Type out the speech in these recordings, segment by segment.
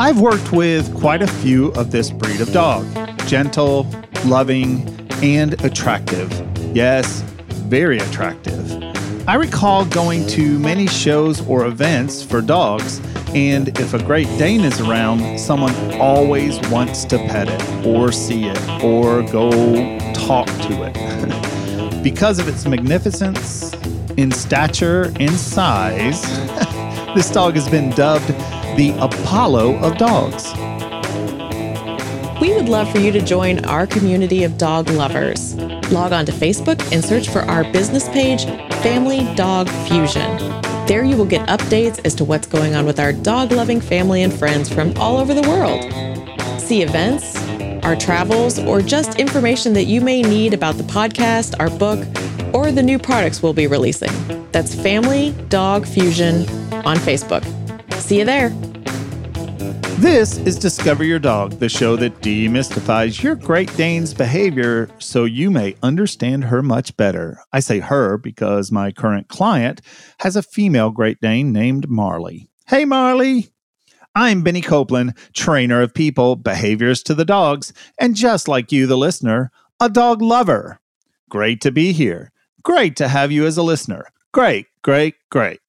I've worked with quite a few of this breed of dog gentle, loving, and attractive. Yes, very attractive. I recall going to many shows or events for dogs, and if a Great Dane is around, someone always wants to pet it, or see it, or go talk to it. because of its magnificence in stature and size, this dog has been dubbed the Apollo of dogs. We would love for you to join our community of dog lovers. Log on to Facebook and search for our business page, Family Dog Fusion. There you will get updates as to what's going on with our dog loving family and friends from all over the world. See events, our travels, or just information that you may need about the podcast, our book, or the new products we'll be releasing. That's Family Dog Fusion on Facebook. See you there. This is Discover Your Dog, the show that demystifies your Great Dane's behavior so you may understand her much better. I say her because my current client has a female Great Dane named Marley. Hey, Marley! I'm Benny Copeland, trainer of people, behaviors to the dogs, and just like you, the listener, a dog lover. Great to be here. Great to have you as a listener. Great, great, great.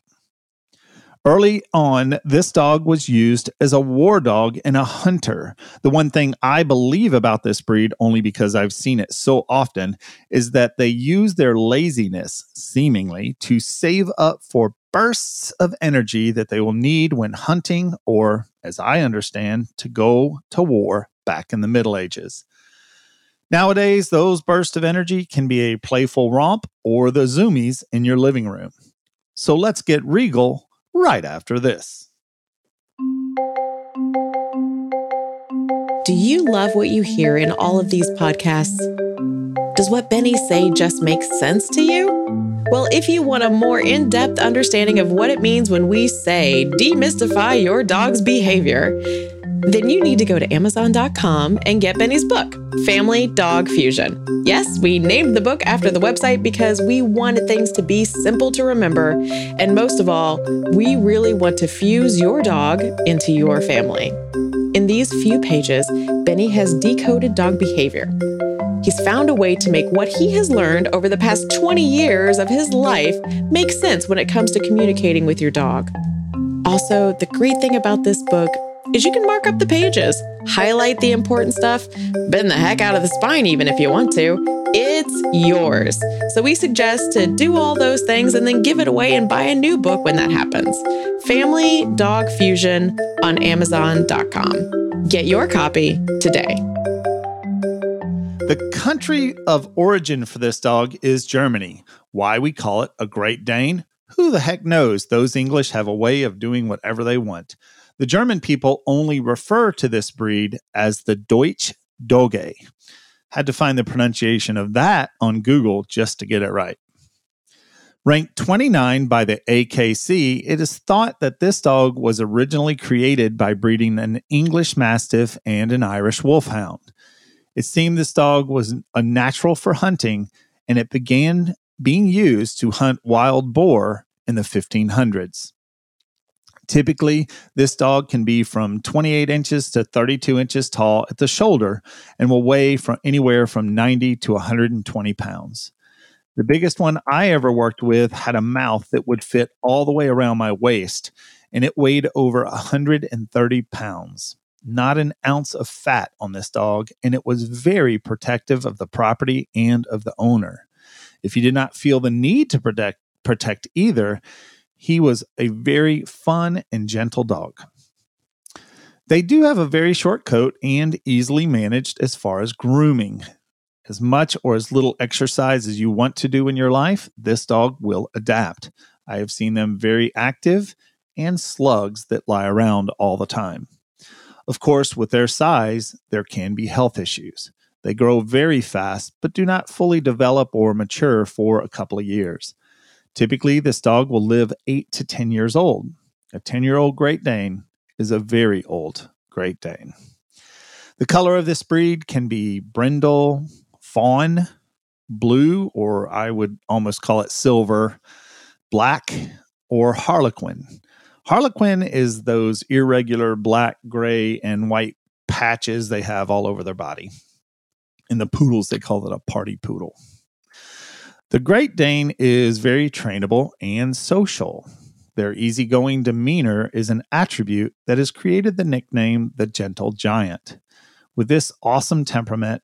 Early on, this dog was used as a war dog and a hunter. The one thing I believe about this breed, only because I've seen it so often, is that they use their laziness, seemingly, to save up for bursts of energy that they will need when hunting or, as I understand, to go to war back in the Middle Ages. Nowadays, those bursts of energy can be a playful romp or the zoomies in your living room. So let's get regal right after this. Do you love what you hear in all of these podcasts? Does what Benny say just make sense to you? Well, if you want a more in depth understanding of what it means when we say demystify your dog's behavior, then you need to go to Amazon.com and get Benny's book, Family Dog Fusion. Yes, we named the book after the website because we wanted things to be simple to remember. And most of all, we really want to fuse your dog into your family. In these few pages, Benny has decoded dog behavior. He's found a way to make what he has learned over the past 20 years of his life make sense when it comes to communicating with your dog. Also, the great thing about this book is you can mark up the pages, highlight the important stuff, bend the heck out of the spine even if you want to. It's yours. So we suggest to do all those things and then give it away and buy a new book when that happens. Family Dog Fusion on Amazon.com. Get your copy today. The country of origin for this dog is Germany. Why we call it a Great Dane? Who the heck knows? Those English have a way of doing whatever they want. The German people only refer to this breed as the Deutsch Dogge. Had to find the pronunciation of that on Google just to get it right. Ranked 29 by the AKC, it is thought that this dog was originally created by breeding an English Mastiff and an Irish Wolfhound. It seemed this dog was a natural for hunting, and it began being used to hunt wild boar in the 1500s. Typically, this dog can be from 28 inches to 32 inches tall at the shoulder and will weigh from anywhere from 90 to 120 pounds. The biggest one I ever worked with had a mouth that would fit all the way around my waist, and it weighed over 130 pounds. Not an ounce of fat on this dog, and it was very protective of the property and of the owner. If you did not feel the need to protect protect either, he was a very fun and gentle dog. They do have a very short coat and easily managed as far as grooming. As much or as little exercise as you want to do in your life, this dog will adapt. I have seen them very active and slugs that lie around all the time. Of course, with their size, there can be health issues. They grow very fast, but do not fully develop or mature for a couple of years. Typically, this dog will live 8 to 10 years old. A 10 year old Great Dane is a very old Great Dane. The color of this breed can be brindle, fawn, blue, or I would almost call it silver, black, or harlequin. Harlequin is those irregular black, gray, and white patches they have all over their body. In the poodles, they call it a party poodle. The Great Dane is very trainable and social. Their easygoing demeanor is an attribute that has created the nickname the Gentle Giant. With this awesome temperament,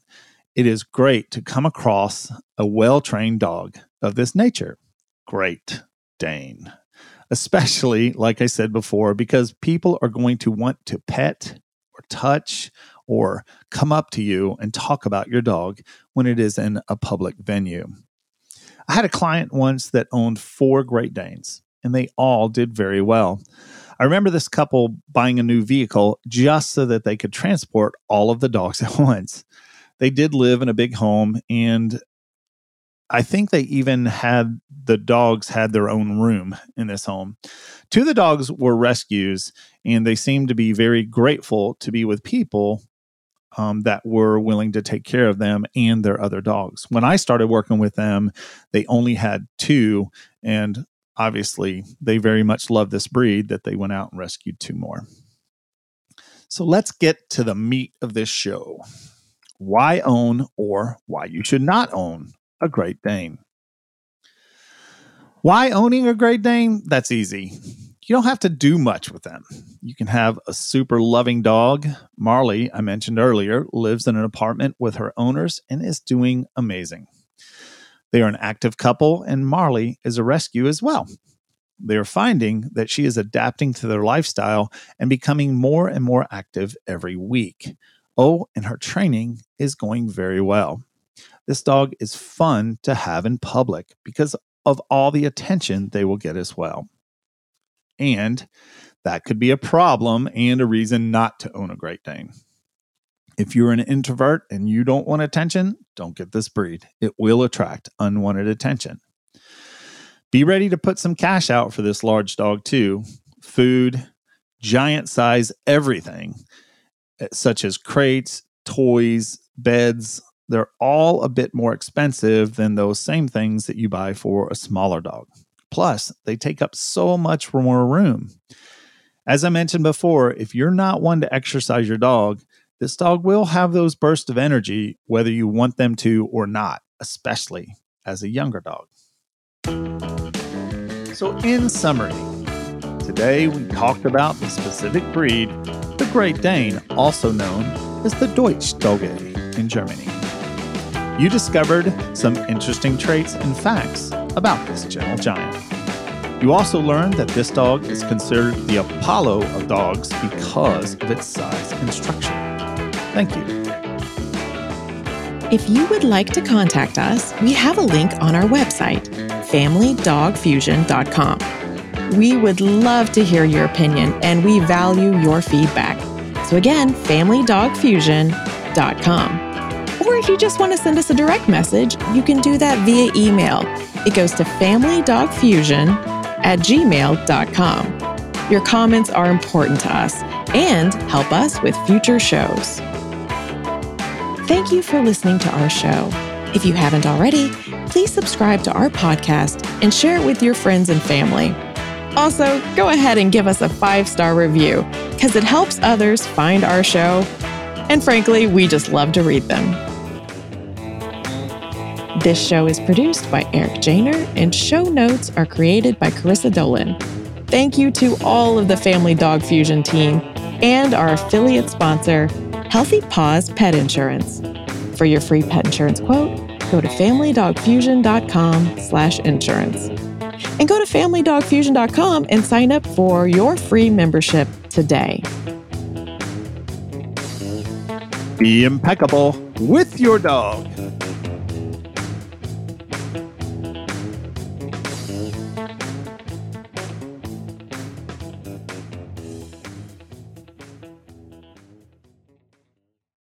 it is great to come across a well trained dog of this nature. Great Dane. Especially, like I said before, because people are going to want to pet or touch or come up to you and talk about your dog when it is in a public venue. I had a client once that owned four Great Danes, and they all did very well. I remember this couple buying a new vehicle just so that they could transport all of the dogs at once. They did live in a big home, and I think they even had the dogs had their own room in this home. Two of the dogs were rescues, and they seemed to be very grateful to be with people um, that were willing to take care of them and their other dogs. When I started working with them, they only had two, and obviously they very much love this breed that they went out and rescued two more. So let's get to the meat of this show why own or why you should not own a Great Dane. Why owning a Great Dane? That's easy. You don't have to do much with them. You can have a super loving dog. Marley, I mentioned earlier, lives in an apartment with her owners and is doing amazing. They are an active couple, and Marley is a rescue as well. They are finding that she is adapting to their lifestyle and becoming more and more active every week. Oh, and her training is going very well. This dog is fun to have in public because of all the attention they will get as well. And that could be a problem and a reason not to own a Great Dane. If you're an introvert and you don't want attention, don't get this breed. It will attract unwanted attention. Be ready to put some cash out for this large dog, too. Food, giant size, everything, eh, such as crates, toys, beds. They're all a bit more expensive than those same things that you buy for a smaller dog. Plus, they take up so much more room. As I mentioned before, if you're not one to exercise your dog, this dog will have those bursts of energy whether you want them to or not, especially as a younger dog. So, in summary, today we talked about the specific breed, the Great Dane, also known as the Deutsch Dogge in Germany. You discovered some interesting traits and facts about this gentle giant. You also learned that this dog is considered the Apollo of dogs because of its size and structure. Thank you. If you would like to contact us, we have a link on our website, familydogfusion.com. We would love to hear your opinion and we value your feedback. So, again, familydogfusion.com. Or if you just want to send us a direct message, you can do that via email. It goes to familydogfusion at gmail.com. Your comments are important to us and help us with future shows. Thank you for listening to our show. If you haven't already, please subscribe to our podcast and share it with your friends and family. Also, go ahead and give us a five star review because it helps others find our show. And frankly, we just love to read them. This show is produced by Eric Janer, and show notes are created by Carissa Dolan. Thank you to all of the Family Dog Fusion team and our affiliate sponsor, Healthy Paws Pet Insurance. For your free pet insurance quote, go to familydogfusion.com slash insurance. And go to familydogfusion.com and sign up for your free membership today. Be impeccable with your dog.